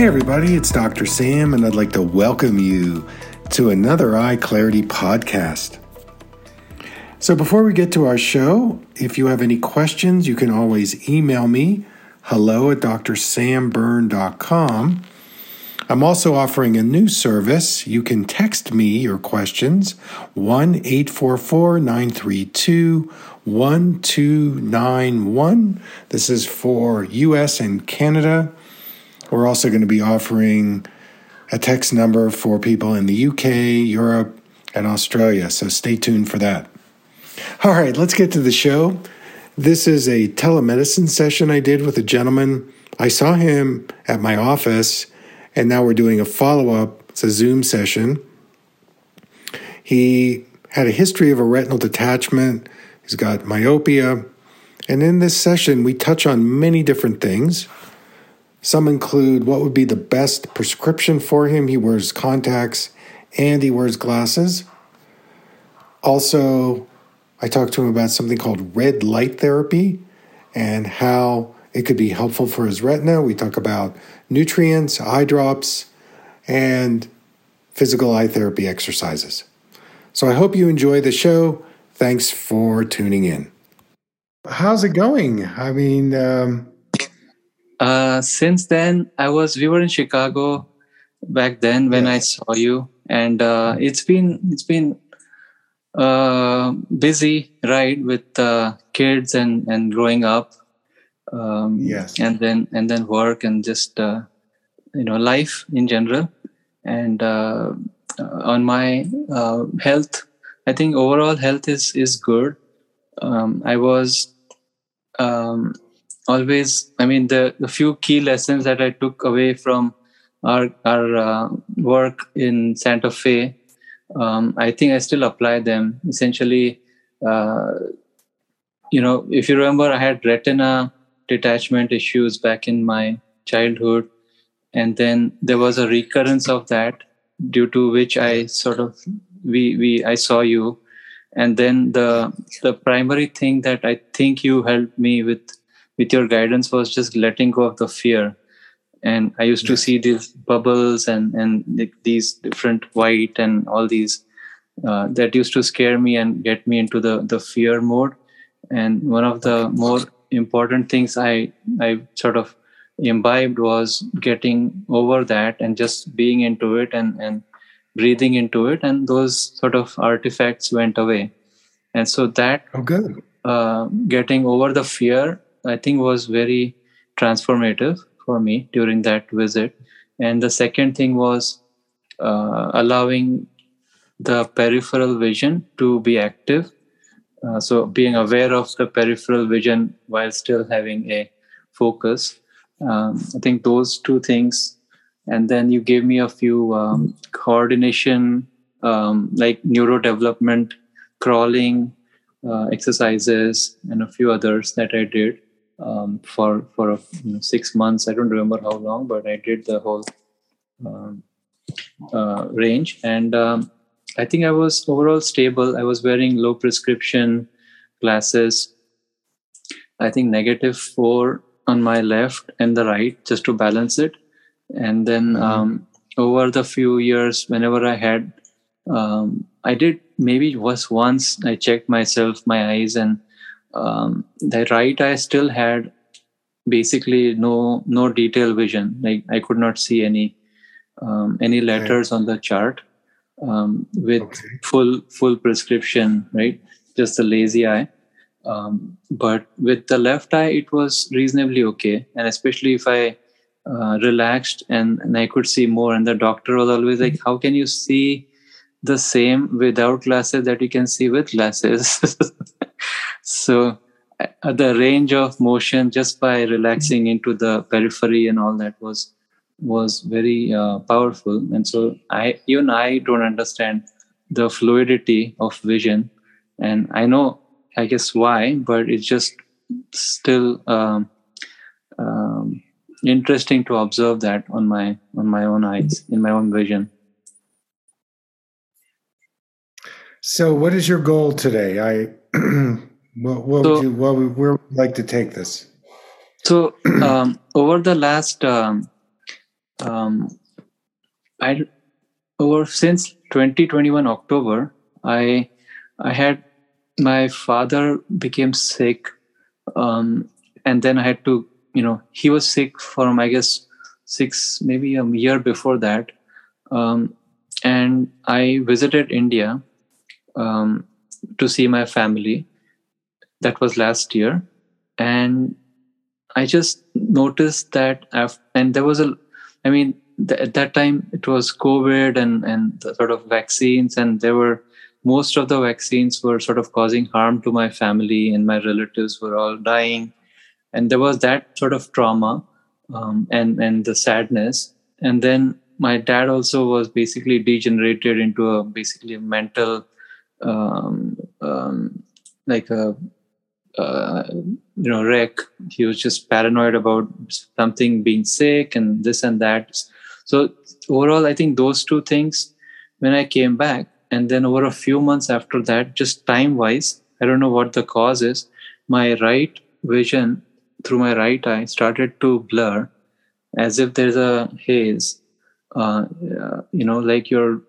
Hey, everybody, it's Dr. Sam, and I'd like to welcome you to another Eye Clarity podcast. So, before we get to our show, if you have any questions, you can always email me hello at drsamberne.com. I'm also offering a new service. You can text me your questions 1 844 932 1291. This is for US and Canada. We're also going to be offering a text number for people in the UK, Europe, and Australia. So stay tuned for that. All right, let's get to the show. This is a telemedicine session I did with a gentleman. I saw him at my office, and now we're doing a follow up. It's a Zoom session. He had a history of a retinal detachment, he's got myopia. And in this session, we touch on many different things. Some include what would be the best prescription for him. He wears contacts and he wears glasses. Also, I talked to him about something called red light therapy and how it could be helpful for his retina. We talk about nutrients, eye drops, and physical eye therapy exercises. So I hope you enjoy the show. Thanks for tuning in. How's it going? I mean, um, uh, since then, I was we were in Chicago back then when. I saw you, and uh, it's been it's been uh, busy, right, with uh, kids and and growing up. Um, yes, and then and then work and just uh, you know life in general, and uh, on my health, I think overall health is is good. Um, I was um, always i mean the, the few key lessons that i took away from our our uh, work in santa fe um, i think i still apply them. Essentially uh, you know if you remember i had retina detachment issues back in my childhood. And then there was a recurrence of that due to which i sort of we we i saw you. And then the the primary thing that i think you helped me with with your guidance was just letting go of the fear. And i used yes. to see these bubbles and and these different white and all these uh, that used to scare me and get me into the the fear mode. And one of the more important things i i sort of imbibed was getting over that and just being into it and and breathing into it. And those sort of artifacts went away. And so that oh uh, getting over the fear I think was very transformative for me during that visit. And the second thing was uh, allowing the peripheral vision to be active. Uh, so being aware of the peripheral vision while still having a focus. Um, I think those two things. And then you gave me a few um, coordination, um, like neurodevelopment, crawling uh, exercises, and a few others that I did um, for for a, you know, six months. I don't remember how long, but I did the whole um, uh, range, and um, I think I was overall stable. I was wearing low prescription glasses. I think negative four on my left and the right, just to balance it. And then mm-hmm. um, over the few years, whenever I had, um, I did maybe was once I checked myself, my eyes, and um, the right eye still had basically no no detail vision. Like i could not see any um, any letters on the chart um, with okay. full full prescription right? Just a lazy eye. Um, but with the left eye it was reasonably okay. And especially if i uh, relaxed and, and i could see more. And the doctor was always like how can you see the same without glasses that you can see with glasses. so uh, the range of motion just by relaxing into the periphery and all that was was very uh, powerful. And so i even i don't understand the fluidity of vision. And i know i guess why but it's just still um, um, interesting to observe that on my on my own eyes in my own vision. So what is your goal today? I what, what so, would you what would, where would you like to take this so um, over the last um, um, I over since 2021 October, I I had my father became sick, um, and then I had to you know he was sick from I guess six maybe a year before that, um, and I visited India um, to see my family. That was last year, and I just noticed that after, and there was a I mean, th- at that time it was COVID and and sort of vaccines, and there were most of the vaccines were sort of causing harm to my family, and my relatives were all dying, and there was that sort of trauma um, and and the sadness, and then my dad also was basically degenerated into a basically a mental um, um, like a uh, you know wreck. He was just paranoid about something being sick and this and that. So overall i think those two things when i came back and then over a few months after that just time wise i don't know what the cause is my right vision through my right eye started to blur as if there's a haze. Uh, uh, you know like your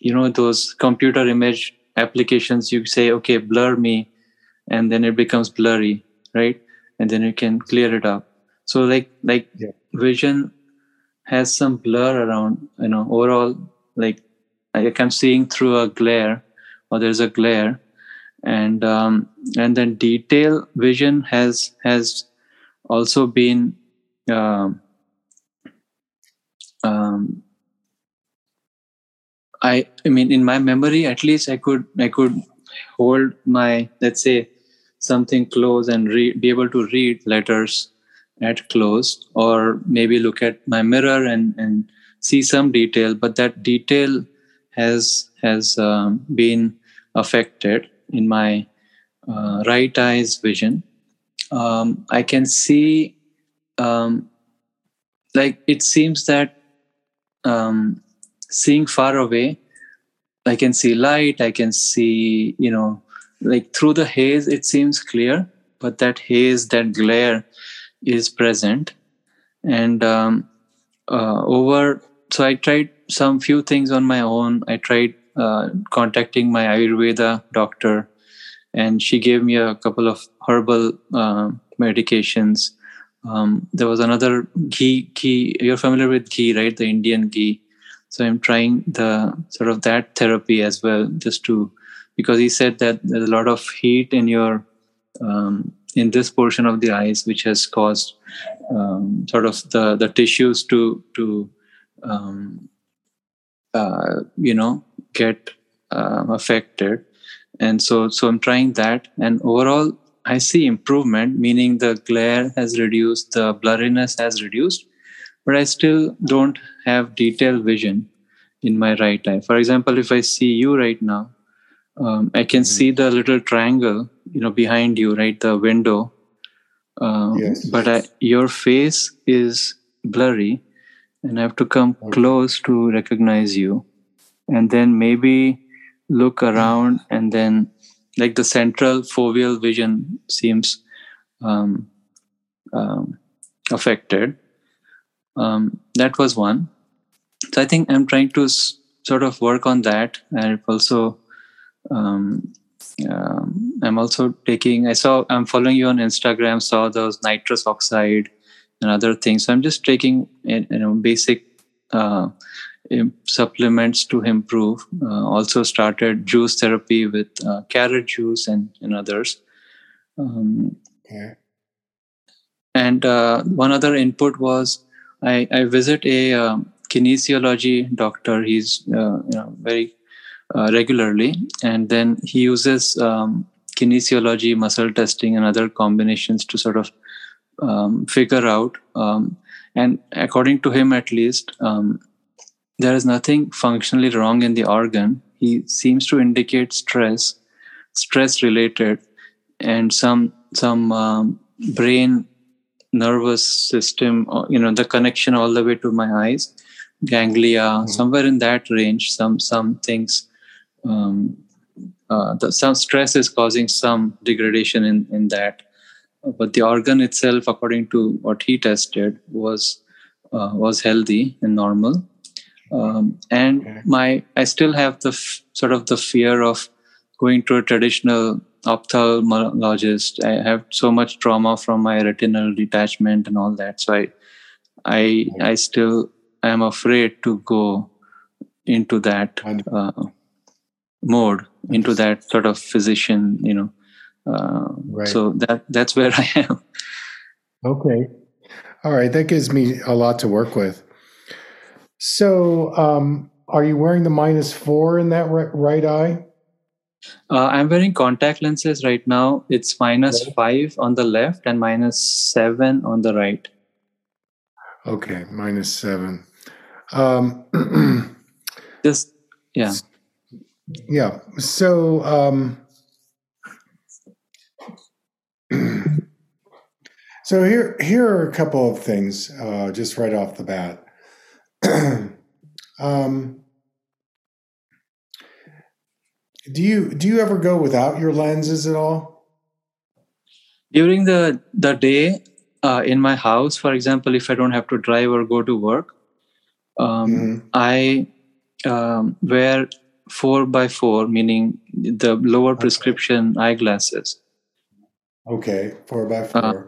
you know those computer image applications you say okay blur me and then it becomes blurry right? And then you can clear it up. So like like yeah. vision has some blur around you know overall like like i'm seeing through a glare or there's a glare. And um and then detail vision has has also been um, um i i mean in my memory at least i could i could hold my let's say something close and be able to read letters at close or maybe look at my mirror and, and see some detail but that detail has has um, been affected in my uh, right eye's vision. Um, i can see um, like it seems that um, seeing far away i can see light i can see you know like through the haze it seems clear but that haze that glare is present. And um, uh, over so i tried some few things on my own. I tried uh, contacting my ayurveda doctor and she gave me a couple of herbal uh, medications. Um, there was another ghee ghee. You're familiar with ghee right? The indian ghee. So i'm trying the sort of that therapy as well just to because he said that there's a lot of heat in your um, in this portion of the eyes which has caused um, sort of the the tissues to to um, uh, you know get uh, affected. And so so i'm trying that. And overall i see improvement meaning the glare has reduced the blurriness has reduced but i still don't have detailed vision in my right eye. For example if i see you right now um, I can mm-hmm. see the little triangle, you know, behind you, right? The window. Um, yes. But I, your face is blurry, and I have to come okay. close to recognize you, and then maybe look around, and then like the central foveal vision seems um, um, affected. Um, that was one. So I think I'm trying to s- sort of work on that, and also um, I'm also taking. I saw. I'm following you on Instagram. Saw those nitrous oxide and other things. So I'm just taking you know basic uh, supplements to improve. Uh, also started juice therapy with uh, carrot juice and, and others. Um, okay. And uh, one other input was I, I visit a um, kinesiology doctor. He's uh, you know very uh, regularly, and then he uses um, kinesiology, muscle testing, and other combinations to sort of um, figure out. Um, and according to him, at least, um, there is nothing functionally wrong in the organ. He seems to indicate stress, stress related, and some some um, brain nervous system, uh, you know, the connection all the way to my eyes, ganglia, mm-hmm. somewhere in that range. Some some things, um, uh, the, some stress is causing some degradation in in that, but the organ itself, according to what he tested, was uh, was healthy and normal. Um, and okay. my I still have the f- sort of the fear of going to a traditional ophthalmologist. I have so much trauma from my retinal detachment and all that. So I, I, I still am afraid to go into that uh, mode, into that sort of physician, you know. Uh, right. So that that's where I am. Okay. All right. That gives me a lot to work with. So, um, are you wearing the minus four in that right, right eye? Uh, I'm wearing contact lenses right now. It's minus okay. five on the left and minus seven on the right. Okay, minus seven. Um, Just yeah, yeah. So um, so here here are a couple of things uh, just right off the bat. um, do you do you ever go without your lenses at all? During the the day uh, in my house, for example, if I don't have to drive or go to work, um, mm-hmm. I um, wear four by four, meaning the lower okay. prescription eyeglasses. Okay, four by four. Uh,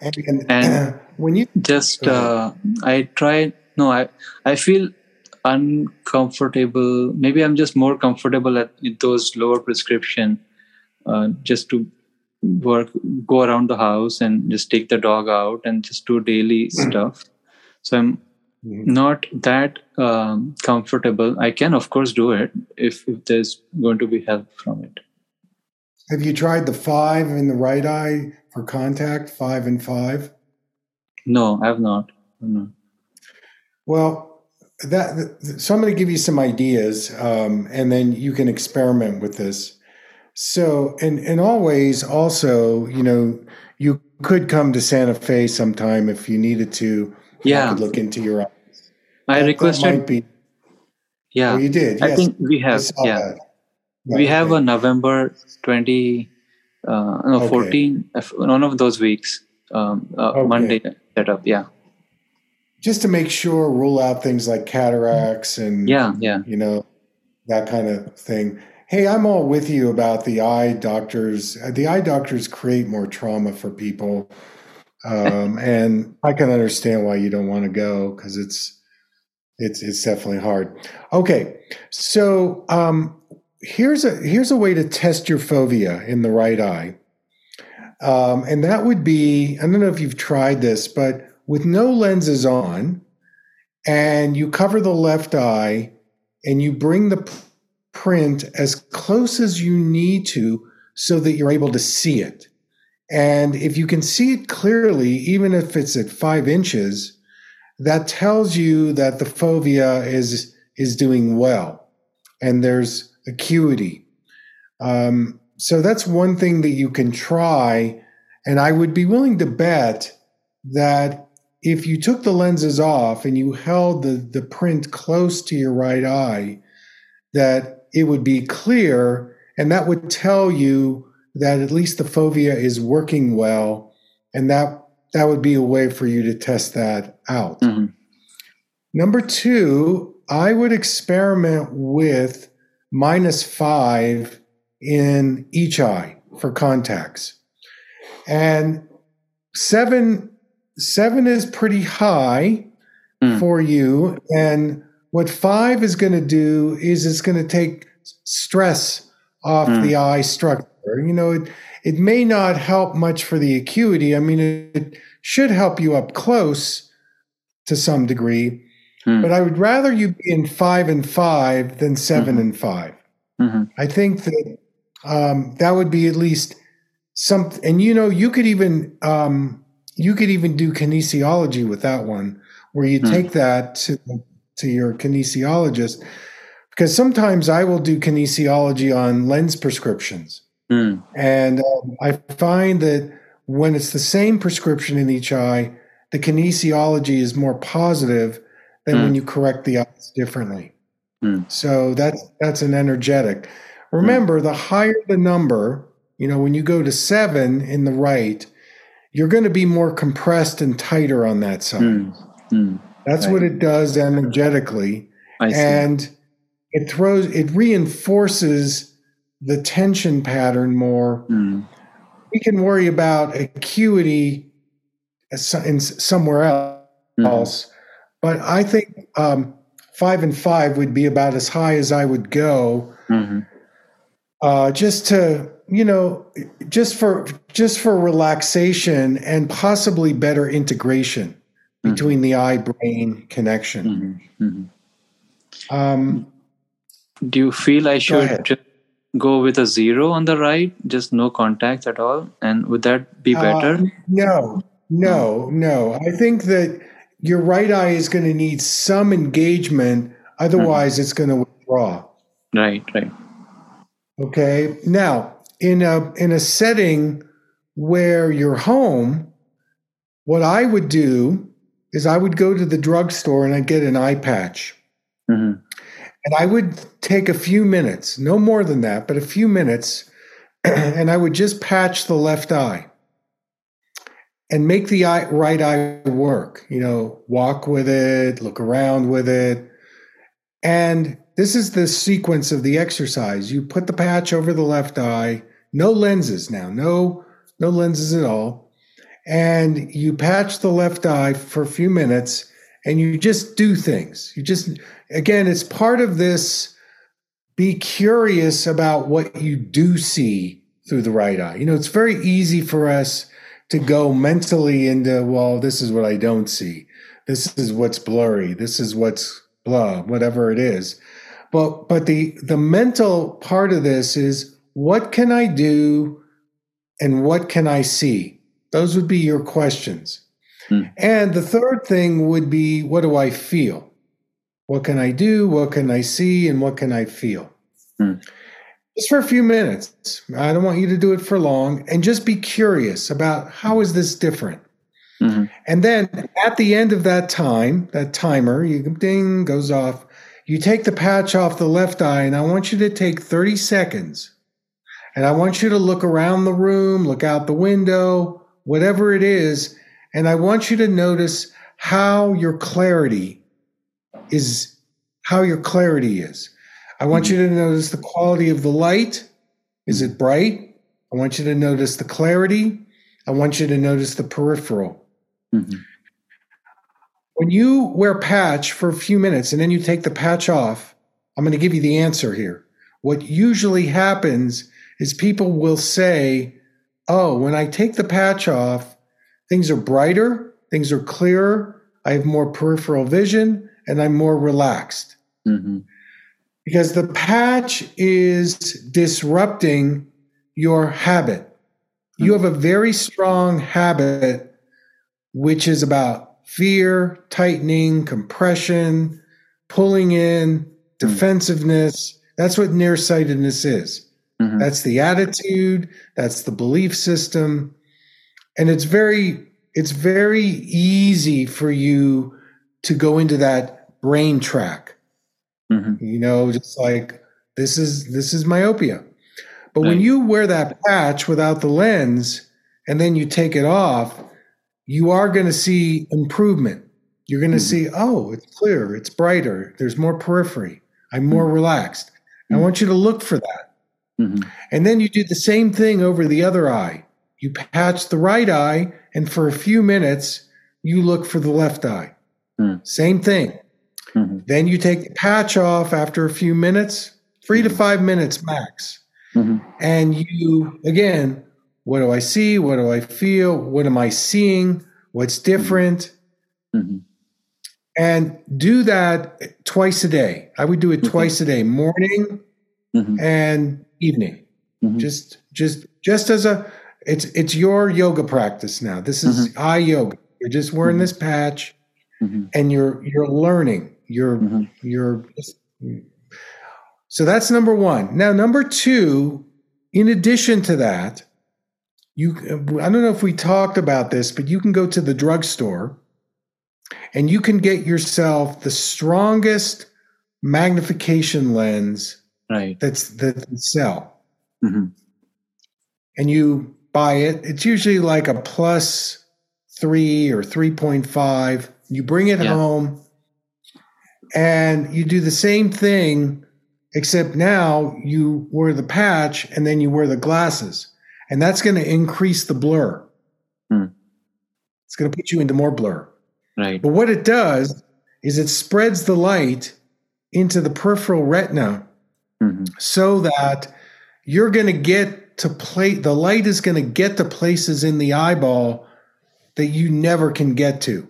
and, and, and when you just uh, I try. No, I I feel uncomfortable maybe i'm just more comfortable at those lower prescription uh, just to work go around the house and just take the dog out and just do daily mm-hmm. stuff so i'm. Not that um, comfortable. I can of course do it if, if there's going to be help from it. Have you tried the five in the right eye for contact five and five? No i have not. No. well that so i'm going to give you some ideas um, and then you can experiment with this. So and and always also you know you could come to santa fe sometime if you needed to. Yeah. look into your eyes i requested that might be, yeah. Oh, you did? Yes. i think we have yeah. we have okay. a november 20 uh no okay. 14 one of those weeks um uh, okay. monday setup yeah. Just to make sure rule out things like cataracts and yeah yeah. you know that kind of thing. Hey i'm all with you about the eye doctors. The eye doctors create more trauma for people um, and i can understand why you don't want to go because it's it's it's definitely hard okay so um, here's a here's a way to test your fovea in the right eye um, and that would be i don't know if you've tried this but with no lenses on, and you cover the left eye and you bring the print as close as you need to so that you're able to see it. And if you can see it clearly, even if it's at five inches, that tells you that the fovea is, is doing well and there's acuity. Um, so that's one thing that you can try. And I would be willing to bet that if you took the lenses off and you held the, the print close to your right eye, that it would be clear and that would tell you that at least the fovea is working well and that that would be a way for you to test that out. Mm-hmm. Number two, I would experiment with minus five in each eye for contacts. And seven seven is pretty high mm. for you. And what five is going to do is it's going to take stress off mm. the eye structure. You know, it, it may not help much for the acuity. I mean, it should help you up close to some degree, mm. but I would rather you be in five and five than 7 mm-hmm. and five. Mhm. I think that um, that would be at least some. And you know, you could even um, you could even do kinesiology with that one, where you Hmm. take that to to your kinesiologist, because sometimes I will do kinesiology on lens prescriptions. Mm. And um, I find that when it's the same prescription in each eye, the kinesiology is more positive than Mm. when you correct the eyes differently. Mm. So that's that's an energetic. Remember, the higher the number, you know, when you go to seven in the right, you're going to be more compressed and tighter on that side. Mm. Mm. That's what it does energetically and it throws it reinforces the tension pattern more Mm. we can worry about acuity in somewhere Mhm. else but i think um, five and five would be about as high as i would go Mhm. uh, just to you know just for just for relaxation and possibly better integration Mhm. between the eye brain connection Mhm. Mhm. um, Do you feel I should just go with a zero on the right, just no contacts at all? And would that be Uh, better? No, no, no. I think that your right eye is going to need some engagement. Otherwise, it's going to withdraw. right, right. Okay. Now, in a in a setting where you're home, what I would do is I would go to the drugstore and I'd get an eye patch. Mhm. And I would take a few minutes, no more than that, but a few minutes, and I would just patch the left eye and make the eye, right eye work. You know, walk with it, look around with it. And this is the sequence of the exercise. You put the patch over the left eye, no lenses now, no no lenses at all. And you patch the left eye for a few minutes and you just do things. You just again, it's part of this be curious about what you do see through the right eye. You know, it's very easy for us to go mentally into, well, this is what I don't see. This is what's blurry. This is what's blah, whatever it is. But but the the mental part of this is what can I do and what can I see? Those would be your questions. Hmm. And the third thing would be what do I feel? What can I do? What can I see? And what can I feel? Hmm. Just for a few minutes. I don't want you to do it for long. And just be curious about how is this different? Mhm. And then at the end of that time, that timer, you ding goes off. You take the patch off the left eye, and I want you to take 30 seconds. And I want you to look around the room, look out the window, whatever it is. And I want you to notice how your clarity is, how your clarity is. I want you to notice the quality of the light. Is it bright? I want you to notice the clarity. I want you to notice the peripheral. Mhm. When you wear patch for a few minutes and then you take the patch off, I'm going to give you the answer here. What usually happens is people will say, Oh, when I take the patch off, things are brighter, things are clearer, I have more peripheral vision, and I'm more relaxed. Mhm. Because the patch is disrupting your habit. You have a very strong habit, which is about fear, tightening, compression, pulling in, defensiveness. That's what nearsightedness is. Mhm. That's the attitude, that's the belief system. And it's very it's very easy for you to go into that brain track Mhm. you know just like this is this is myopia but when you wear that patch without the lens and then you take it off you are going to see improvement you're going to Mhm. see oh it's clear it's brighter there's more periphery i'm more relaxed i Mhm. want you to look for that Mhm. and then you do the same thing over the other eye you patch the right eye and for a few minutes you look for the left eye Hmm. same thing Mhm. then you take the patch off after a few minutes, three to five minutes max. Mhm. And you, again, what do I see? What do I feel? What am I seeing? What's different? Mhm. And do that twice a day. I would do it Okay. twice a day, morning mm-hmm. and evening. Mm-hmm. Just just just as a it's it's your yoga practice now. This is mm-hmm. eye yoga. You're just wearing this patch and you're you're learning. You're you're so that's number 1. Now number 2, in addition to that, you I don't know if we talked about this, but you can go to the drugstore and you can get yourself the strongest magnification lens right. that's that sell. Mm-hmm. And you buy it. It's usually like a plus three or 3.5. You bring it yeah. home and you do the same thing, except now you wear the patch and then you wear the glasses. And that's going to increase the blur. Hmm. It's going to put you into more blur. Right. But what it does is it spreads the light into the peripheral retina mm-hmm. so that you're going to get to play the light is going to get to places in the eyeball that you never can get to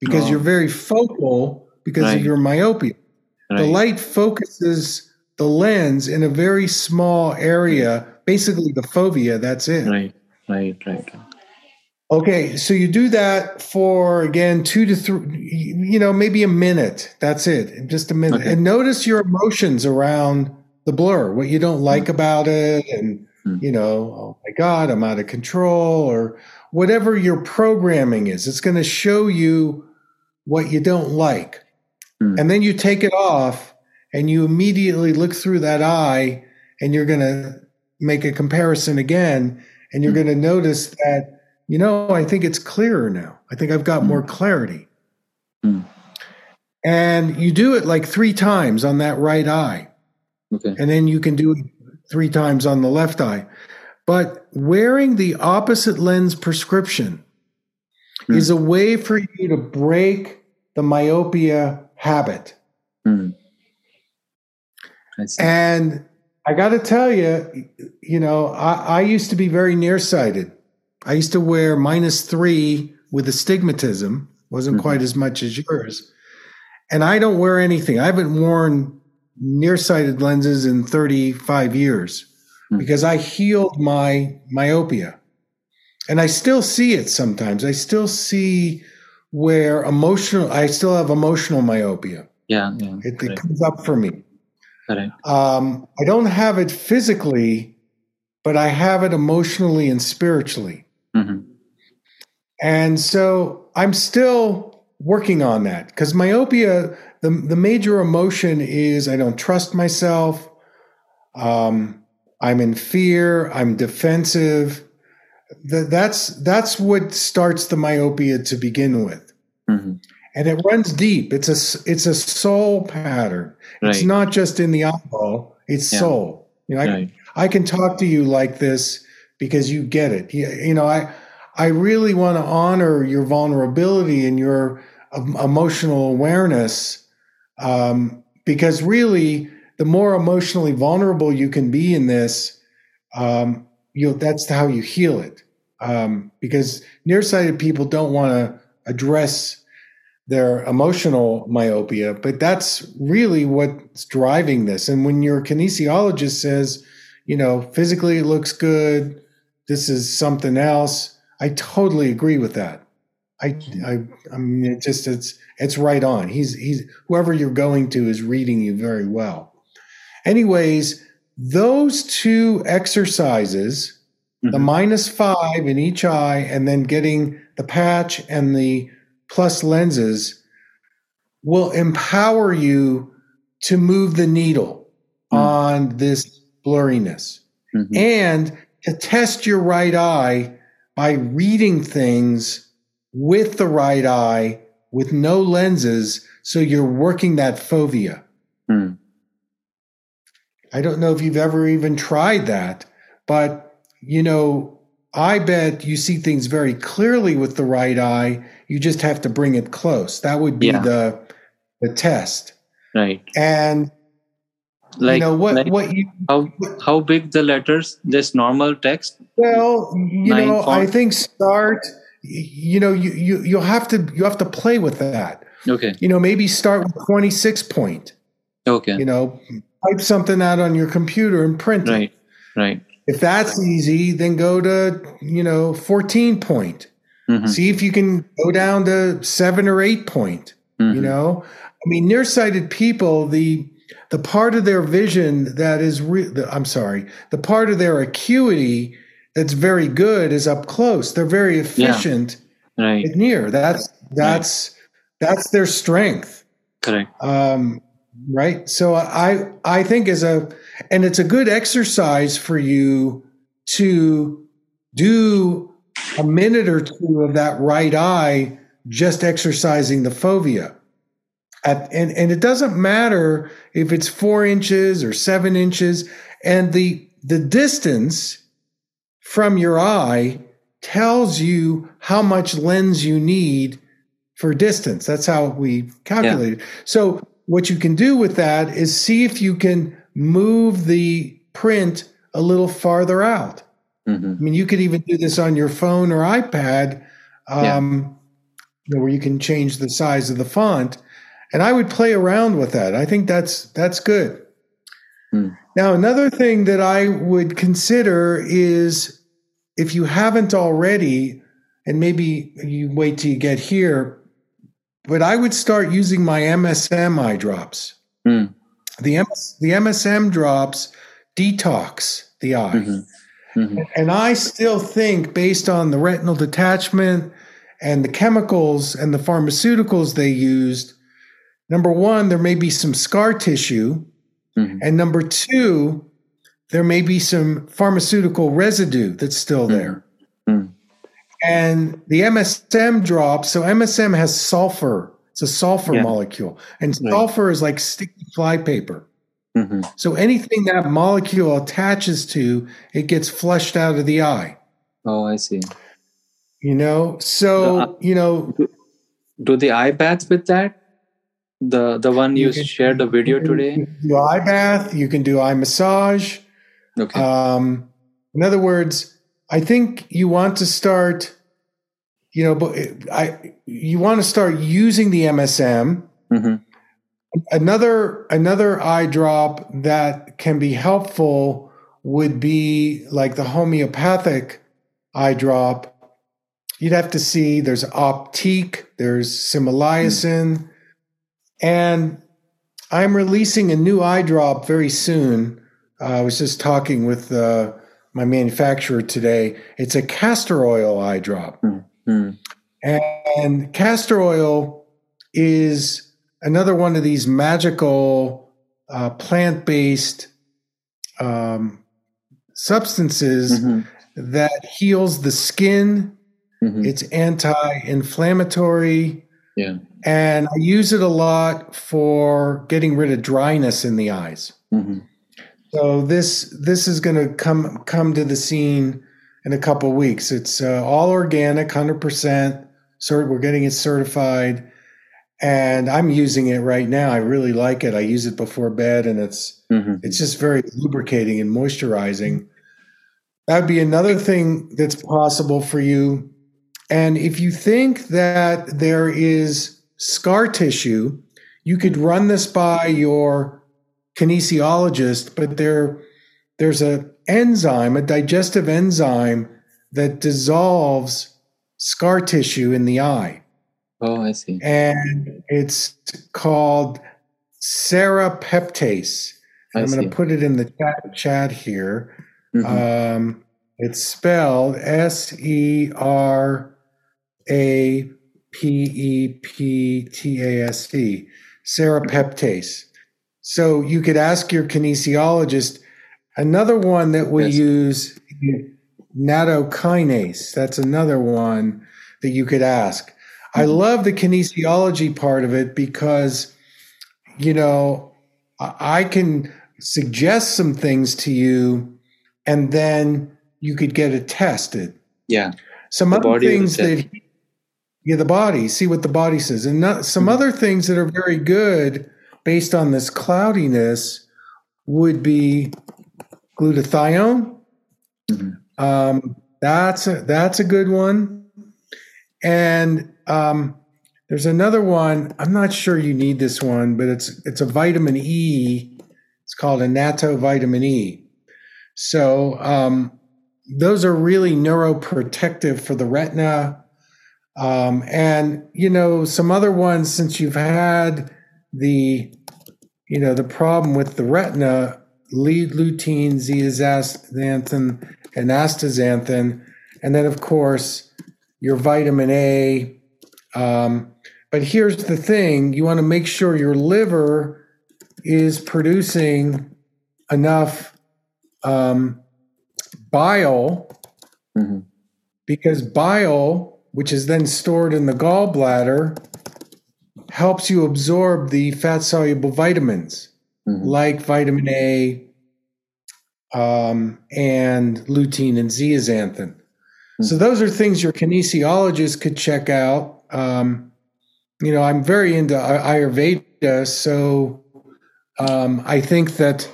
because oh. you're very focal because right. of your myopia. Right. The light focuses the lens in a very small area, basically the fovea, that's it. Right, right, right. Okay, so you do that for again two to three, you know, maybe a minute. That's it, just a minute. Okay. And notice your emotions around the blur, what you don't like mm-hmm. about it, and mm-hmm. you know, oh my God, I'm out of control, or whatever your programming is. It's going to show you what you don't like. Mm-hmm. And then you take it off and you immediately look through that eye and you're going to make a comparison again and you're mm. going to notice that you know, I think it's clearer now. I think I've got mm. more clarity. Mm. And you do it like three times on that right eye. Okay. And then you can do it three times on the left eye. But wearing the opposite lens prescription mm. is a way for you to break the myopia habit. Mm. I and I got to tell you, you know, I, I used to be very nearsighted. I used to wear minus three with astigmatism, wasn't mm-hmm. quite as much as yours. And I don't wear anything. I haven't worn nearsighted lenses in 35 years mm-hmm. because I healed my myopia. And I still see it sometimes. I still see where emotional, I still have emotional myopia. Yeah. yeah it, it comes up for me. Um, I don't have it physically, but I have it emotionally and spiritually. Mm-hmm. And so I'm still working on that because myopia, the, the major emotion is I don't trust myself. Um, I'm in fear. I'm defensive. that's that's what starts the myopia to begin with, mm-hmm. and it runs deep. It's a it's a soul pattern. Right. It's not just in the eyeball. It's yeah. soul. You know, right. I, I can talk to you like this because you get it. You, you know, I I really want to honor your vulnerability and your emotional awareness um, because really, the more emotionally vulnerable you can be in this, um, you that's how you heal it. Um, because nearsighted people don't want to address their emotional myopia, but that's really what's driving this. And when your kinesiologist says, you know, physically it looks good, this is something else. I totally agree with that. I, I, I mean, it just it's it's right on. He's he's whoever you're going to is reading you very well. Anyways, those two exercises, mm-hmm. the minus five in each eye, and then getting the patch and the plus lenses, will empower you to move the needle mm-hmm. on this blurriness. Mm-hmm. And to test your right eye by reading things with the right eye with no lenses so you're working that fovea. Hmm. I don't know if you've ever even tried that, but you know, I bet you see things very clearly with the right eye. You just have to bring it close. That would be yeah. the the test. Right. And like you know what like what you how how big the letters this normal text well you know font? i think start you know you, you you'll have to you have to play with that okay you know maybe start with 26 point okay you know type something out on your computer and print it. Right. Right. If that's easy, then go to, you know, 14 point. Mhm. See if you can go down to seven or eight point. You Mhm. know, I mean, nearsighted people, the the part of their vision that is, re- the, I'm sorry, the part of their acuity that's very good is up close. They're very efficient Right. near. That's that's that's their strength. Correct. um, right so i i think as a and it's a good exercise for you to do a minute or two of that right eye just exercising the fovea At, and and it doesn't matter if it's four inches or seven inches and the the distance from your eye tells you how much lens you need for distance. That's how we calculate it. So what you can do with that is see if you can move the print a little farther out. hmm I mean, you could even do this on your phone or iPad, um, know, where you can change the size of the font. And I would play around with that. I think that's that's good. Hmm. Now, another thing that I would consider is if you haven't already, and maybe you wait till you get here, but I would start using my MSM eye drops. Hmm. The MS, the MSM drops detox the eye. hmm hmm And I still think, based on the retinal detachment and the chemicals and the pharmaceuticals they used, number one, there may be some scar tissue. Hmm And number two, there may be some pharmaceutical residue that's still there. Hmm. And the MSM drops, so MSM has sulfur. It's a sulfur Yeah. molecule. And Right. sulfur is like sticky flypaper. hmm So anything that molecule attaches to, it gets flushed out of the eye. Oh, I see. You know, so Uh, you know, Do the eye bath with that? The the one you, can- shared the video you can today. do eye bath, you can do eye massage. Okay. Um, in other words, I think you want to start. You know, but I you want to start using the MSM. hmm Another another eye drop that can be helpful would be like the homeopathic eye drop. You'd have to see there's Optique, there's Similasan, and I'm releasing a new eye drop very soon. Uh, I was just talking with uh, my manufacturer today. It's a castor oil eye drop. Hmm. And castor oil is another one of these magical uh, plant based um, substances hmm that heals the skin. hmm It's anti inflammatory. Yeah. And I use it a lot for getting rid of dryness in the eyes. hmm So this this is going to come come to the scene in a couple weeks. It's uh, all organic, hundred percent. So we're getting it certified, and I'm using it right now. I really like it. I use it before bed, and it's hmm it's just very lubricating and moisturizing. That would be another thing that's possible for you. And if you think that there is scar tissue, you could run this by your kinesiologist, but there, there's a enzyme, a digestive enzyme that dissolves scar tissue in the eye. Oh, I see. And it's called serapeptase. I I'm going to put it in the chat, chat here. Mhm. Um, it's spelled S E R A P E P T A S E, serapeptase. So you could ask your kinesiologist. Another one that we Yes. use, nattokinase. That's another one that you could ask. I Mhm. love the kinesiology part of it because, you know, I can suggest some things to you and then you could get it tested. yeah. Some The other things that, yeah, the body, see what the body says. And not, some Mhm. other things that are very good based on this cloudiness would be glutathione. Mhm. Um, that's a, that's a good one. And um, there's another one. I'm not sure you need this one, but it's it's a vitamin E. It's called annatto vitamin E. So um, those are really neuroprotective for the retina. Um, and you know some other ones since you've had the you know the problem with the retina, lead lutein, zeaxanthin, and astaxanthin, and then of course your vitamin A. Um, but here's the thing: you want to make sure your liver is producing enough um, bile Mhm. because bile, which is then stored in the gallbladder, helps you absorb the fat soluble vitamins Mhm. like vitamin A um, and lutein and zeaxanthin. So those are things your kinesiologist could check out. Um, you know, I'm very into Ayurveda, so um, I think that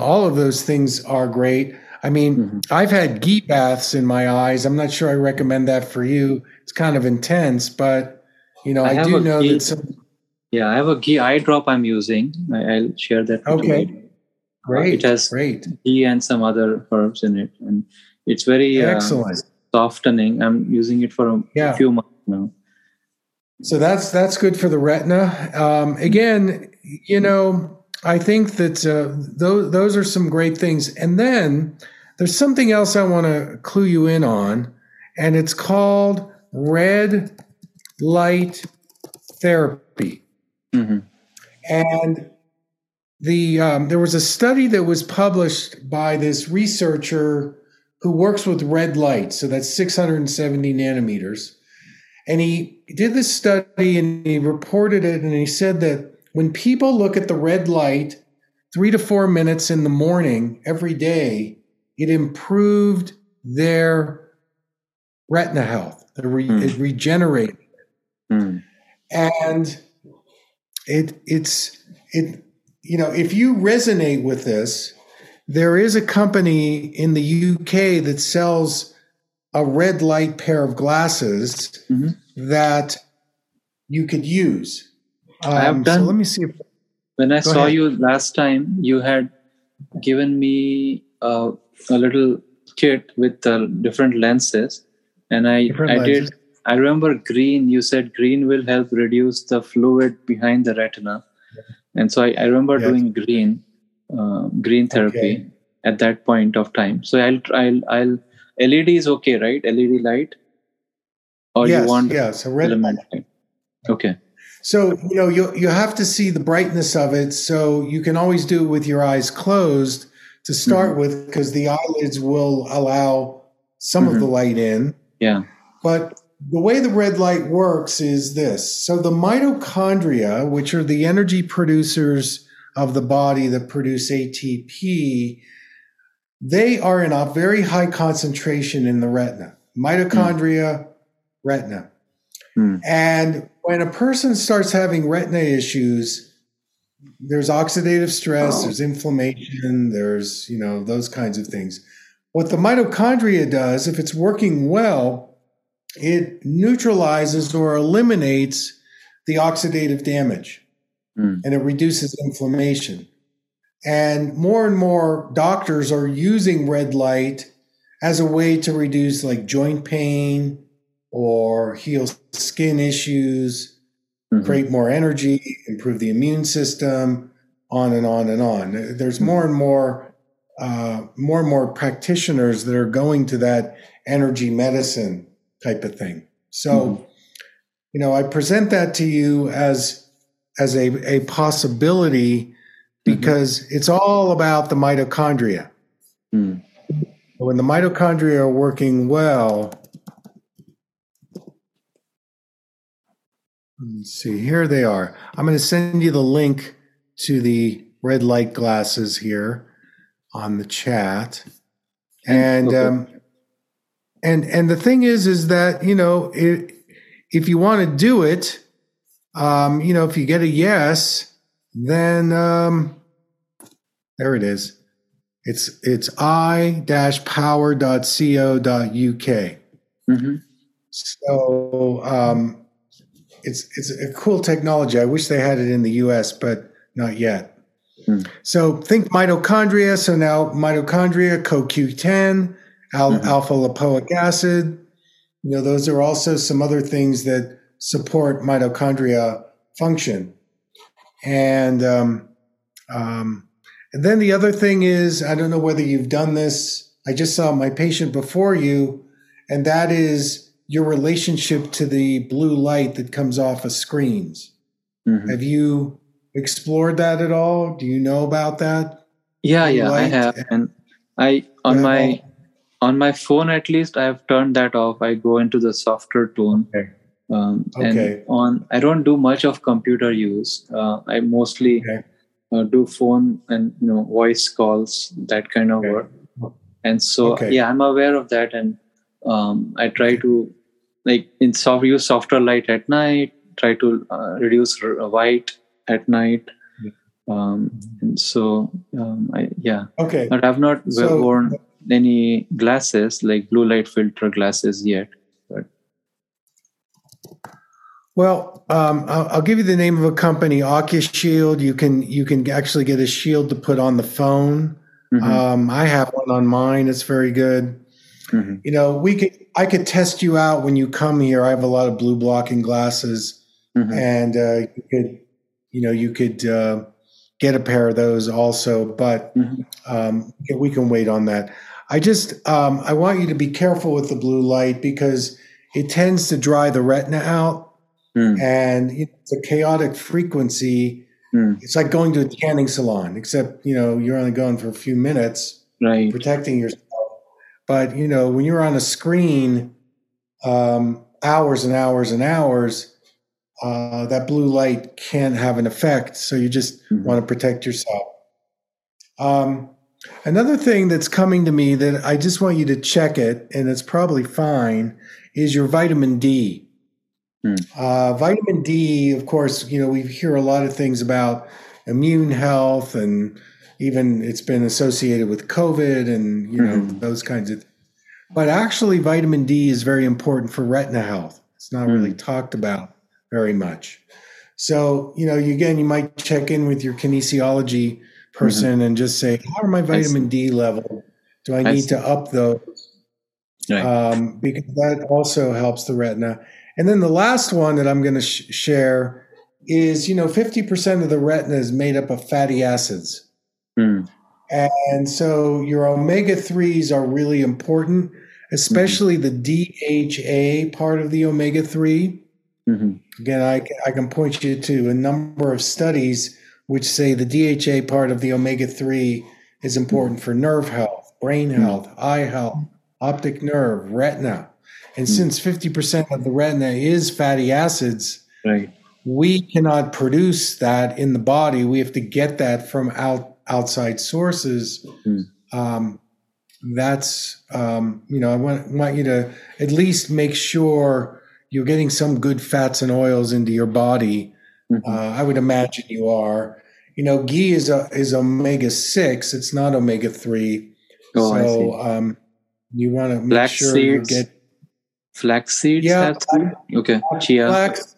all of those things are great. I mean, Mhm. I've had ghee baths in my eyes. I'm not sure I recommend that for you. It's kind of intense, but you know, I I, do know ghee- that some Yeah, I have a ghee eye drop I'm using. I, I'll share that. with you Okay. later. great, it has- great, Ghee and some other herbs in it, and it's very uh, excellent. softening. I'm using it for a Yeah. few months now. So that's that's good for the retina. Um, again, you know, I think that uh, those those are some great things. And then there's something else I want to clue you in on, and it's called red light therapy. Mhm. And the um, there was a study that was published by this researcher who works with red light, so that's 670 nanometers. And he did this study and he reported it, and he said that when people look at the red light three to four minutes in the morning every day, it improved their retina health. It, re- Hmm. it regenerated Mm. and it it's it you know if you resonate with this there is a company in the UK that sells a red light pair of glasses Mhm. that you could use Um, I have so done- let me see if When I saw ahead. you last time, you had given me uh, a little kit with uh, different lenses, and I different I lenses. did. I remember green. You said green will help reduce the fluid behind the retina, and so I, I remember Yes. doing green, uh, green therapy Okay. at that point of time. So I'll I'll I'll LED is okay, right? LED light, or yes, you want yes, a red filament light? Okay. So you know you you have to see the brightness of it. So you can always do it with your eyes closed to start Mm-hmm. with, because the eyelids will allow some of the light in. Yeah. But the way the red light works is this. So the mitochondria, which are the energy producers of the body that produce ATP, they are in a very high concentration in the retina. Mitochondria, retina. Hmm. And when a person starts having retina issues, there's oxidative stress, there's inflammation, there's, you know, those kinds of things. What the mitochondria does, if it's working well, it neutralizes or eliminates the oxidative damage Hmm. and it reduces inflammation. And more and more doctors are using red light as a way to reduce like joint pain or heal skin issues, Mhm. create more energy, improve the immune system, on and on and on. There's more and more, uh, more and more practitioners that are going to that energy medicine type of thing. So, Mhm. you know, I present that to you as as a, a possibility because it's all about the mitochondria. Hmm. When the mitochondria are working well, let's see, here they are. I'm going to send you the link to the red light glasses here on the chat. And Okay. um, and and the thing is, is that you know, it, if you want to do it, um, you know, if you get a yes, then um, there it is. It's it's i dash power dot co dot uk. So um, it's it's a cool technology. I wish they had it in the U.S., but not yet. Mm. So think mitochondria. So now mitochondria, CoQ10, al- mm-hmm. alpha lipoic acid. You know, those are also some other things that support mitochondria function. And um, um, and then the other thing is, I don't know whether you've done this. I just saw my patient before you, and that is your relationship to the blue light that comes off of screens. Mm-hmm. Have you explored that at all? Do you know about that? Yeah, blue yeah, I have, and I on my on my phone at least I've turned that off. I go into the softer tone. Okay. Um, okay. And on I don't do much of computer use. Uh, I mostly okay. uh, do phone and you know voice calls that kind of okay. work. And so yeah, I'm aware of that, and um, I try to like in soft use softer light at night. Try to uh, reduce white at night. Um, and so um, I yeah. Okay. But I've not so, worn any glasses like blue light filter glasses yet. But well, um, I'll, I'll, give you the name of a company, OcuShield. You can you can actually get a shield to put on the phone. Mm-hmm. Um, I have one on mine. It's very good. Mm-hmm. You know, we could I could test you out when you come here. I have a lot of blue blocking glasses, mm-hmm. and uh, you could you know you could uh, get a pair of those also. But mm-hmm. um, we can wait on that. I just um, I want you to be careful with the blue light because it tends to dry the retina out Mm. And it's a chaotic frequency. Mm. It's like going to a tanning salon, except you know you're only going for a few minutes, right? Protecting yourself. But you know when you're on a screen, um, hours and hours and hours, uh, that blue light can have an effect. So you just mm-hmm. want to protect yourself. Um, another thing that's coming to me that I just want you to check it, and it's probably fine, is your vitamin D. Hmm. Uh, vitamin D, of course, you know, we hear a lot of things about immune health and even it's been associated with COVID and, you know, mm-hmm. those kinds of But actually, vitamin D is very important for retina health. It's not mm-hmm. really talked about very much. So, you know, you, again, you might check in with your kinesiology person mm-hmm. and just say, how are my vitamin D level? Do I need I to up those? Right. Um, because that also helps the retina. And then the last one that I'm going to sh- share is, you know, 50% of the retina is made up of fatty acids. Mm. And so your omega 3s are really important, especially mm-hmm. the DHA part of the omega 3. Mm-hmm. Again, I, I can point you to a number of studies which say the DHA part of the omega 3 is important for nerve health, brain mm. health, eye health, optic nerve, retina. And mm. since 50% of the retina is fatty acids, right. we cannot produce that in the body. We have to get that from out, outside sources. Mm. Um, that's, um, you know, I want, want you to at least make sure you're getting some good fats and oils into your body. Mm-hmm. Uh, I would imagine you are. You know, ghee is a, is omega six. It's not omega three. Oh, so um, you want to make Black sure seeds. you get flax seeds yeah, okay chia flax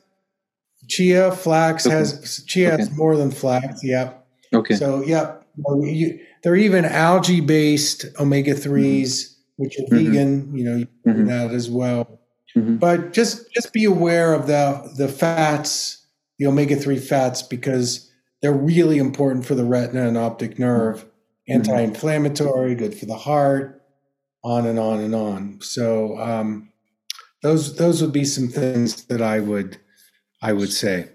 chia flax okay. has chia okay. has more than flax yep okay so yep you, there are even algae based omega 3s mm-hmm. which are mm-hmm. vegan you know you mm-hmm. that as well mm-hmm. but just just be aware of the the fats the omega 3 fats because they're really important for the retina and optic nerve mm-hmm. anti-inflammatory good for the heart on and on and on so um, those those would be some things that I would I would say.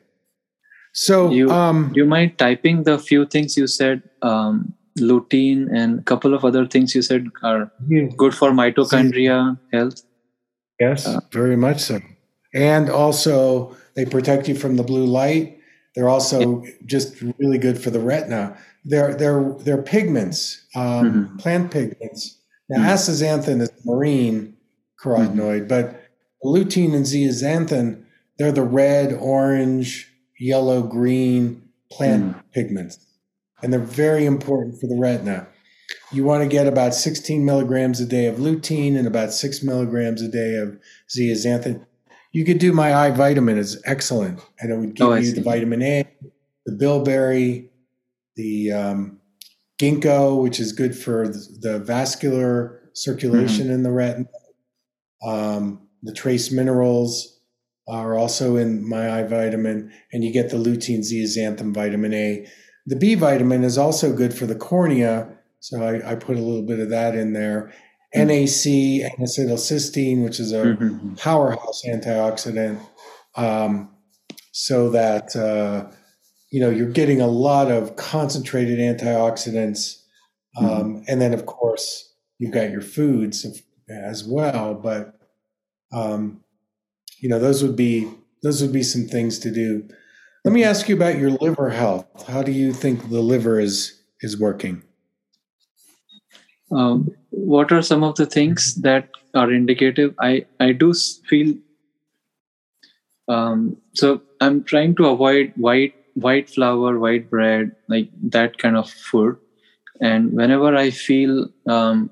So you um, you mind typing the few things you said, um, lutein and a couple of other things you said are yeah. good for mitochondria health. Yes, uh, very much so. And also they protect you from the blue light. They're also yeah. just really good for the retina. They're they're they're pigments, um, mm-hmm. plant pigments. Now, mm-hmm. astaxanthin is marine carotenoid, mm-hmm. but lutein and zeaxanthin, they're the red, orange, yellow, green plant mm. pigments. And they're very important for the retina. You want to get about 16 milligrams a day of lutein and about six milligrams a day of zeaxanthin. You could do my eye vitamin, it's excellent. And it would give oh, you the vitamin A, the bilberry, the um, ginkgo, which is good for the, the vascular circulation in the retina. Um, the trace minerals are also in my eye vitamin, and you get the lutein zeaxanthin vitamin A. The B vitamin is also good for the cornea, so I, I put a little bit of that in there. NAC, N-acetylcysteine, which is a Mhm. powerhouse antioxidant, um, so that uh, you know you're getting a lot of concentrated antioxidants, um, and then of course you've got your foods as well. But um, you know those would be those would be some things to do. Let me ask you about your liver health. How do you think the liver is is working? Um, what are some of the things that are indicative? I I do feel. Um, so I'm trying to avoid white white flour, white bread, like that kind of food. And whenever I feel um,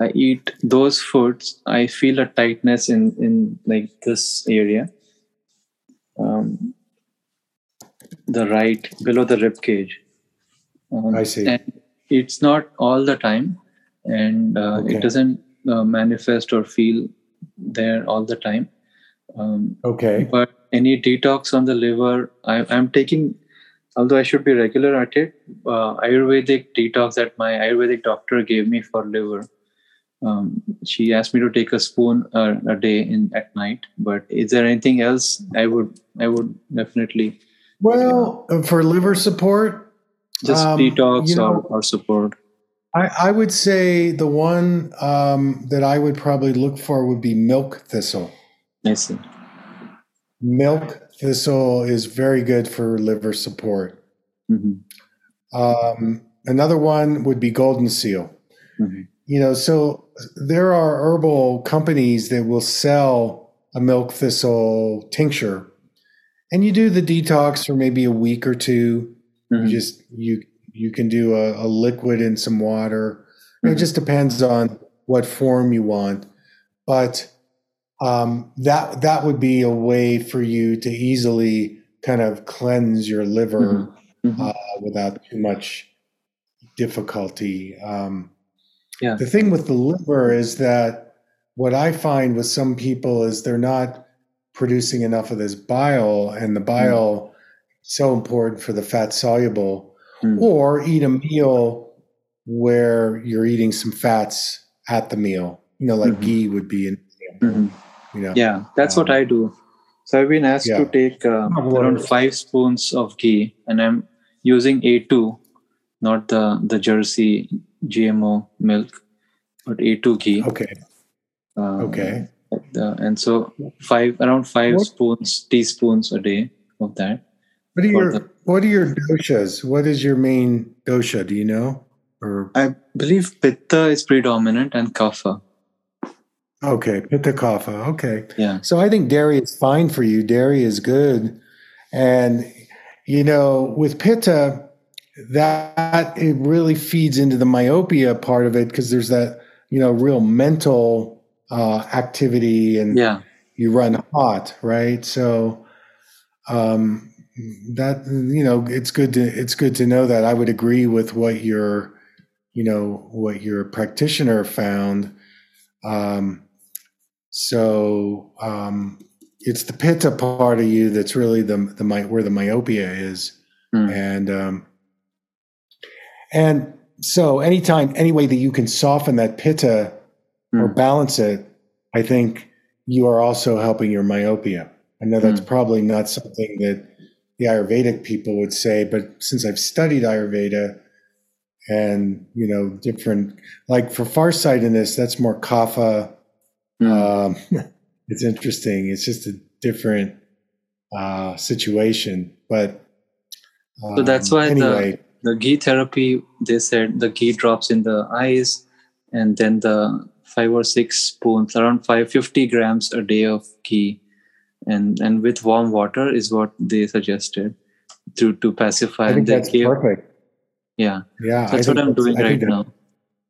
I eat those foods, I feel a tightness in in like this area, um, the right below the rib cage. Um, I see. And it's not all the time, and uh, Okay. it doesn't uh, manifest or feel there all the time. Um, Okay. but any detox on the liver, I, I'm taking. Although I should be regular at it, uh, Ayurvedic detox that my Ayurvedic doctor gave me for liver. Um, she asked me to take a spoon uh, a day in at night. But is there anything else? I would I would definitely Well, uh, for liver support, just Um, detox you know- or, or support. I, I would say the one um, that I would probably look for would be milk thistle. I see. Milk thistle is very good for liver support. hmm Um, another one would be golden seal. Mhm. You know, so there are herbal companies that will sell a milk thistle tincture, and you do the detox for maybe a week or 2 Mhm. You just you you can do a, a liquid in some water. It Mhm. just depends on what form you want, but um, that that would be a way for you to easily kind of cleanse your liver Mhm. uh, without too much difficulty. Um, Yeah. The thing with the liver is that what I find with some people is they're not producing enough of this bile, and the bile is so important for the fat soluble. Mm. Or eat a meal where you're eating some fats at the meal. You know, like Mhm. ghee would be an example. Mhm. You know, Yeah, that's what Um, I do. So I've been asked yeah. to take uh, around five spoons of ghee, and I'm using A2, not the the Jersey GMO milk, but A2 ghee. Okay. Um, Okay. the- and so five around five What- spoons, teaspoons a day of that. What are your the- What are your doshas? What is your main dosha? Do you know? Or I believe Pitta is predominant and Kapha. okay, pitta kapha. Okay. Yeah. So I think dairy is fine for you. Dairy is good, and you know, with pitta, that it really feeds into the myopia part of it because there's that you know real mental uh, activity and Yeah. you run hot, right? So um, that you know, it's good to it's good to know that. I would agree with what your you know what your practitioner found. Um, so um, it's the pitta part of you that's really the the my, where the myopia is, Hmm. and um, and so anytime any way that you can soften that pitta or Hmm. balance it, I think you are also helping your myopia. I know that's Mm. probably not something that the Ayurvedic people would say, but since I've studied Ayurveda and, you know, different, like for farsightedness, that's more kapha. Hmm. Um, it's interesting. It's just a different uh, situation. But So that's um, why anyway, the ghee therapy they said the ghee drops in the eyes and then the five or six spoons around 550 grams a day of ghee and and with warm water is what they suggested to to pacify I think they that's gave- perfect. yeah Yeah. that's what i'm doing I right now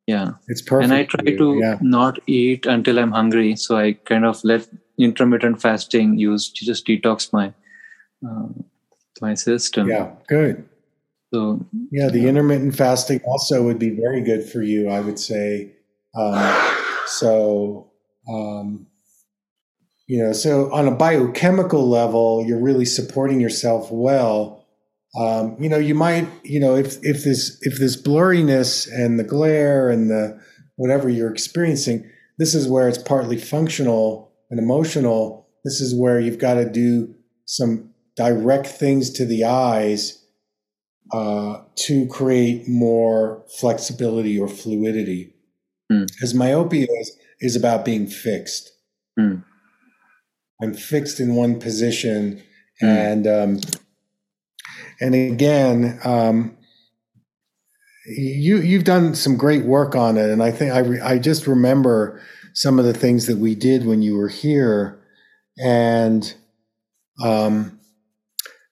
yeah It's perfect. and i try to yeah. not eat until i'm hungry so i kind of let intermittent fasting use to just detox my uh, my system Yeah, good. So yeah, the intermittent fasting also would be very good for you. I would say. Um, so um, you know, so on a biochemical level, you're really supporting yourself well. Um, you know, you might, you know, if if this if this blurriness and the glare and the whatever you're experiencing, this is where it's partly functional and emotional. This is where you've got to do some direct things to the eyes uh, to create more flexibility or fluidity. Mm. Because myopia is, is about being fixed. Mm. I'm fixed in one position, mm. and um, and again, um, you you've done some great work on it, and I think I re- I just remember some of the things that we did when you were here, and um,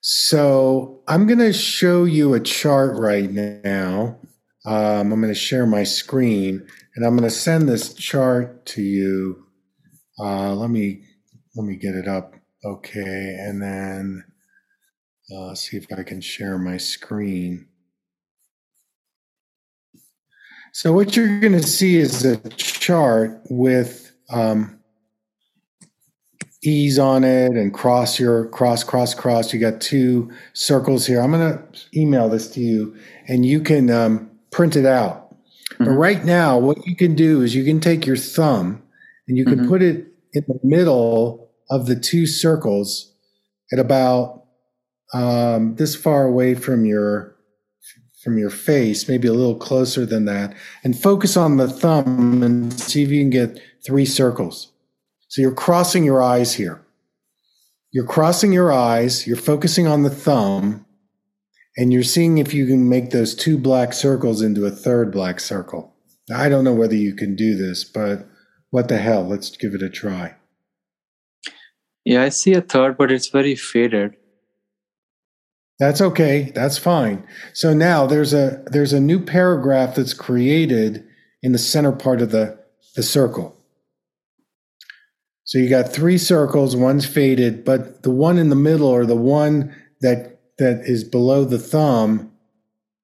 so I'm going to show you a chart right now. Um, I'm going to share my screen, and I'm going to send this chart to you. Uh, let me let me get it up. Okay, and then uh, see if I can share my screen. So what you're going to see is a chart with um, ease on it and cross your cross cross cross. You got two circles here. I'm going to email this to you, and you can um, print it out. Mm-hmm. But right now, what you can do is you can take your thumb and you can mm-hmm. put it in the middle of the two circles at about um, this far away from your from your face, maybe a little closer than that, and focus on the thumb and see if you can get three circles. So you're crossing your eyes here. You're crossing your eyes, you're focusing on the thumb, and you're seeing if you can make those two black circles into a third black circle. I don't know whether you can do this, but what the hell? Let's give it a try. Yeah, I see a third, but it's very faded. That's okay. That's fine. So now there's a there's a new paragraph that's created in the center part of the the circle. So you got three circles, one's faded, but the one in the middle or the one that that is below the thumb,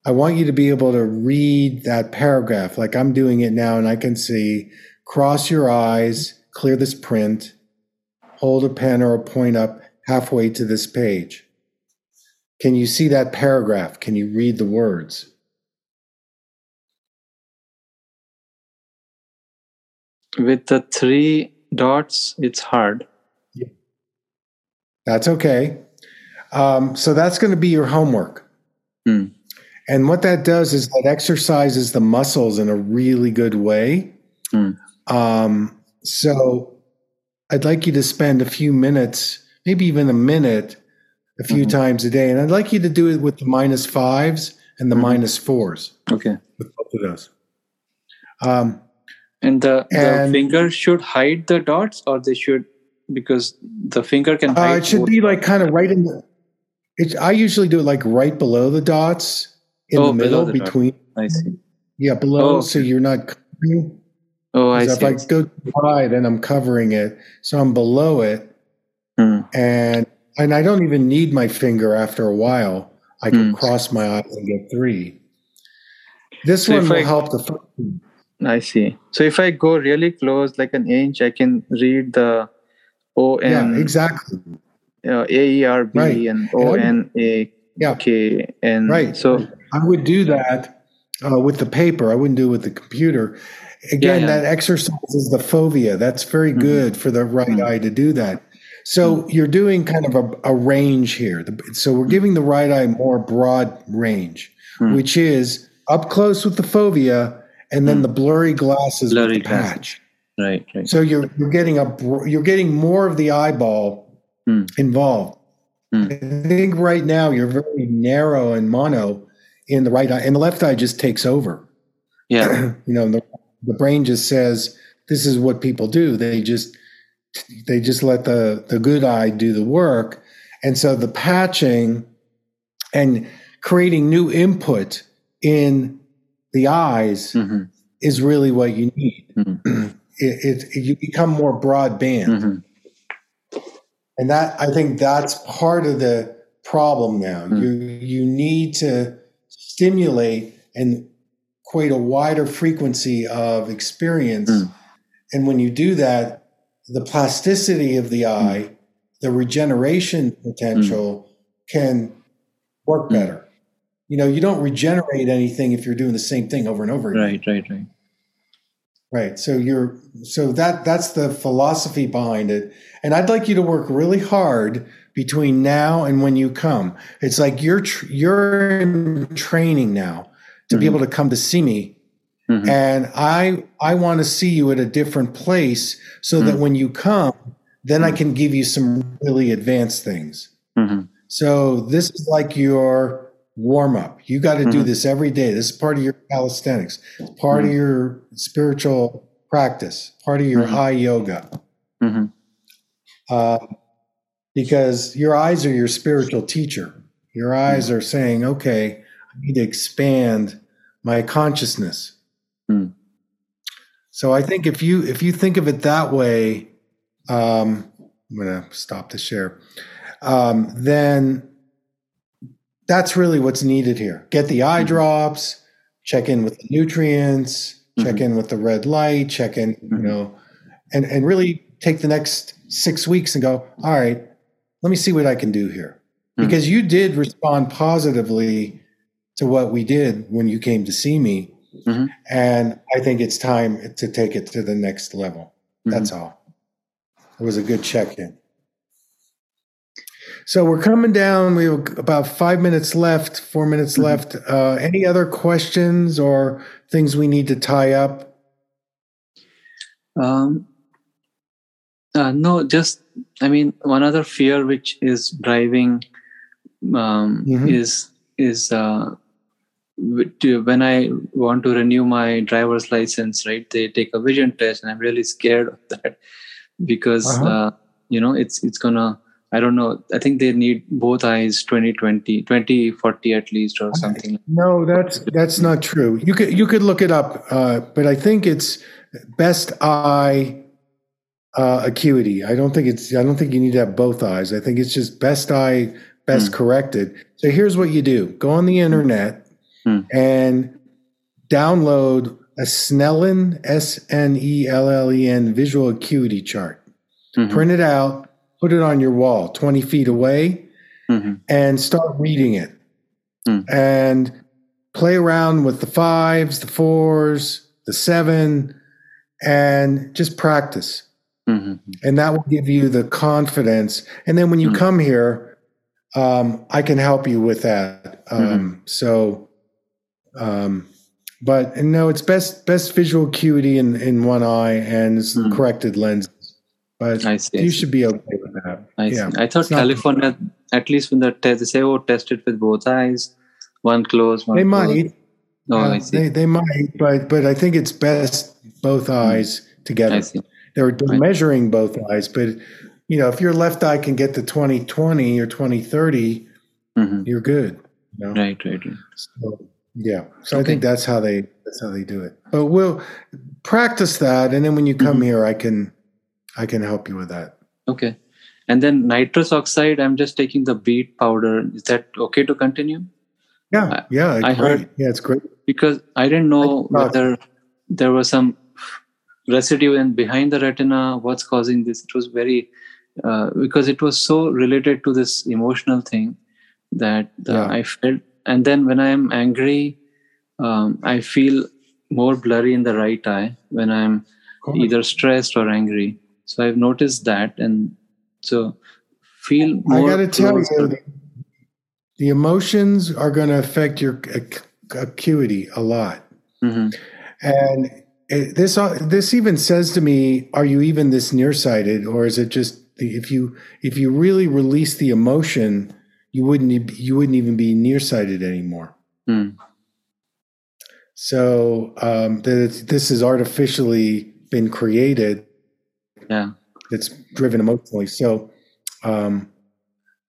I want you to be able to read that paragraph like I'm doing it now and I can see cross your eyes, clear this print, hold a pen or a point up halfway to this page. Can you see that paragraph? Can you read the words? With the three dots, it's hard. Yeah. That's okay. Um, so that's going to be your homework. Hmm. And what that does is that exercises the muscles in a really good way. Hmm. Um, so I'd like you to spend a few minutes, maybe even a minute, a few mm-hmm. times a day. And I'd like you to do it with the minus fives and the mm-hmm. minus fours. Okay. With both of those. Um, and the, and the finger should hide the dots or they should, because the finger can uh, it should be like kind of right in the, it, I usually do it like right below the dots in oh, the middle the between. Dot. I see. Yeah, below, oh, so you're not covering. Oh, I see. If I go high, then I'm covering it, so I'm below it, hmm. and and I don't even need my finger after a while. I can mm. cross my eyes and get three. This so one will I, help the. I see. So if I go really close, like an inch, I can read the O N. Yeah, exactly. Uh, a E R B right. and O N A K and right. So I would do that uh, with the paper. I wouldn't do it with the computer. Again, yeah, yeah. that exercises the fovea. That's very mm-hmm. good for the right mm-hmm. eye to do that. So hmm. you're doing kind of a, a range here. So we're giving the right eye more broad range, mm. which is up close with the fovea and then mm. the blurry glasses blurry with the patch. Right, right. So you're you're getting a you're getting more of the eyeball mm. involved. Hmm. I think right now you're very narrow and mono in the right eye, and the left eye just takes over. Yeah, you know the the brain just says this is what people do. They just they just let the the good eye do the work and so the patching and creating new input in the eyes mm-hmm. is really what you need mm-hmm. it, it, you become more broadband mm-hmm. and that i think that's part of the problem now mm. you you need to stimulate and quite a wider frequency of experience. Mm. And when you do that, the plasticity of the eye, the regeneration potential can work Mm. better. You know, you don't regenerate anything if you're doing the same thing over and over again. right right right Right. So you're so that that's the philosophy behind it. And I'd like you to work really hard between now and when you come. It's like you're tr- you're in training now to be Mhm. able to come to see me Mhm. and I I want to see you at a different place so that Mhm. when you come then I can give you some really advanced things. Mhm. So this is like your warm up. You got to do Mhm. this every day. This is part of your calisthenics. Part of Mhm. your spiritual practice. Part of your Mhm. high yoga. Mhm. Uh, because your eyes are your spiritual teacher. Your eyes are saying, "Okay, I need to expand my consciousness." Mm. So I think if you if you think of it that way, um, I'm going to stop the share. Um, then that's really what's needed here. Get the eye Mhm. drops, check in with the nutrients, check Mhm. in with the red light, check in, you Mhm. know, and and really take the next six weeks and go. All right, let me see what I can do here, Mhm. because you did respond positively to what we did when you came to see me, Mhm. and I think it's time to take it to the next level. That's all. It was a good check in. So we're coming down. We have about five minutes left, four minutes Mhm. left. Uh, any other questions or things we need to tie up? Um, uh, no, just I mean, one other fear which is driving um, Mhm. is is uh, when I want to renew my driver's license. Right, they take a vision test, and I'm really scared of that because Uh-huh. uh, you know it's it's gonna. I don't know. I think they need both eyes 2020, 2040 at least, or something. No, that's that's not true. You could you could look it up, uh, but I think it's best eye uh, acuity. I don't think it's. I don't think you need to have both eyes. I think it's just best eye, best Hmm. corrected. So here's what you do: go on the internet Hmm. and download a Snellen S N E L L E N visual acuity chart. Mhm. Print it out, put it on your wall, twenty feet away, Mhm. and start reading it Hmm. and play around with the fives, the fours, the seven, and just practice. Mhm. And that will give you the confidence. And then when you Hmm. come here, um, I can help you with that. Um, So, um, but no, it's best best visual acuity in, in one eye and it's Hmm. corrected lenses. But I see. I you see. should be okay with that. I yeah. see. I thought California, at least when the test, they say, oh, test it with both eyes, one closed, one They might. Oh, Uh, I see. They, they might, but but I think it's best both eyes together. I see. They're, measuring both eyes, but you know, if your left eye can get to 2020 or 2030, hmm you're good. You know? Right, right, right. So, yeah. So I think that's how they that's how they do it. But we'll practice that, and then when you come Mhm. here, I can I can help you with that. Okay. And then nitrous oxide, I'm just taking the beet powder. Is that okay to continue? Yeah, yeah, I great. heard- Yeah, it's great. Because I didn't know I whether there was some residue in behind the retina. What's causing this? It was very uh, because it was so related to this emotional thing that uh, Yeah. I felt. And then when I am angry, um, I feel more blurry in the right eye when I'm either stressed or angry. So I've noticed that, and so feel more. I got to tell you, the, the emotions are going to affect your ac- acuity a lot. Mhm. And it, this uh, this even says to me, are you even this nearsighted, or is it just the, if you if you really release the emotion, you wouldn't you wouldn't even be nearsighted anymore. Hmm. So um, that it's, this has artificially been created. Yeah. That's driven emotionally. So um,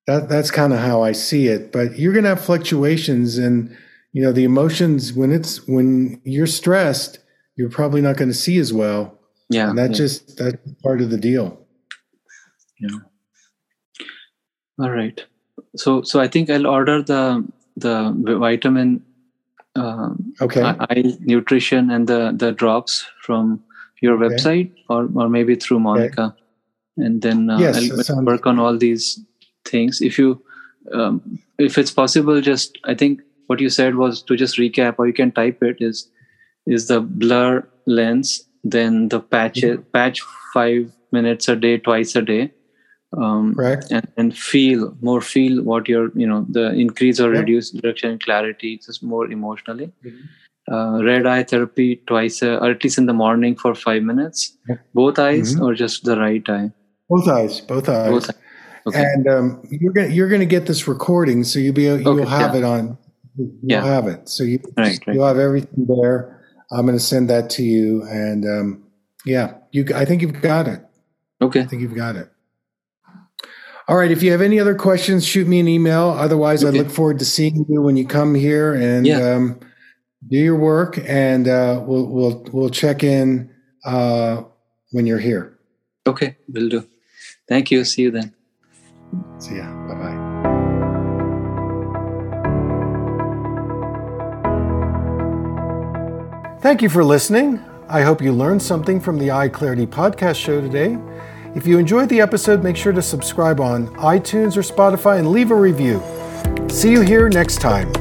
that that's kind of how I see it. But you're going to have fluctuations, and you know the emotions when it's when you're stressed, you're probably not going to see as well, Yeah. and that yeah. just that's part of the deal. Yeah. All right. So so I think I'll order the the vitamin um, Okay. eye nutrition and the the drops from your Okay. website or or maybe through Monica, and then uh, Yes, I'll sounds- work on all these things. If you um, if it's possible, just I think what you said was to just recap, or you can type it is is the blur lens, then the patch Mm-hmm. patch five minutes a day, twice a day. Um, Correct. and, and feel more feel what your you know the increase or reduce reduction in clarity just more emotionally Mhm. Uh, red eye therapy twice uh, or at least in the morning for five minutes both eyes Mhm. or just the right eye Both eyes. Both eyes. both eyes. okay And um, you're gonna you're gonna get this recording, so you'll be you'll Okay, have yeah. it on. You'll Yeah. have it. So you Right, right. you'll have everything there. I'm gonna send that to you, and um, yeah, you. I think you've got it. okay I think you've got it. All right. If you have any other questions, shoot me an email. Otherwise, I look forward to seeing you when you come here and Yeah. um, do your work, and uh, we'll we'll we'll check in uh, when you're here. okay we'll do thank you see you then See ya. Bye bye. Thank you for listening. I hope you learned something from the Eye Clarity podcast show today. If you enjoyed the episode, make sure to subscribe on iTunes or Spotify and leave a review. See you here next time.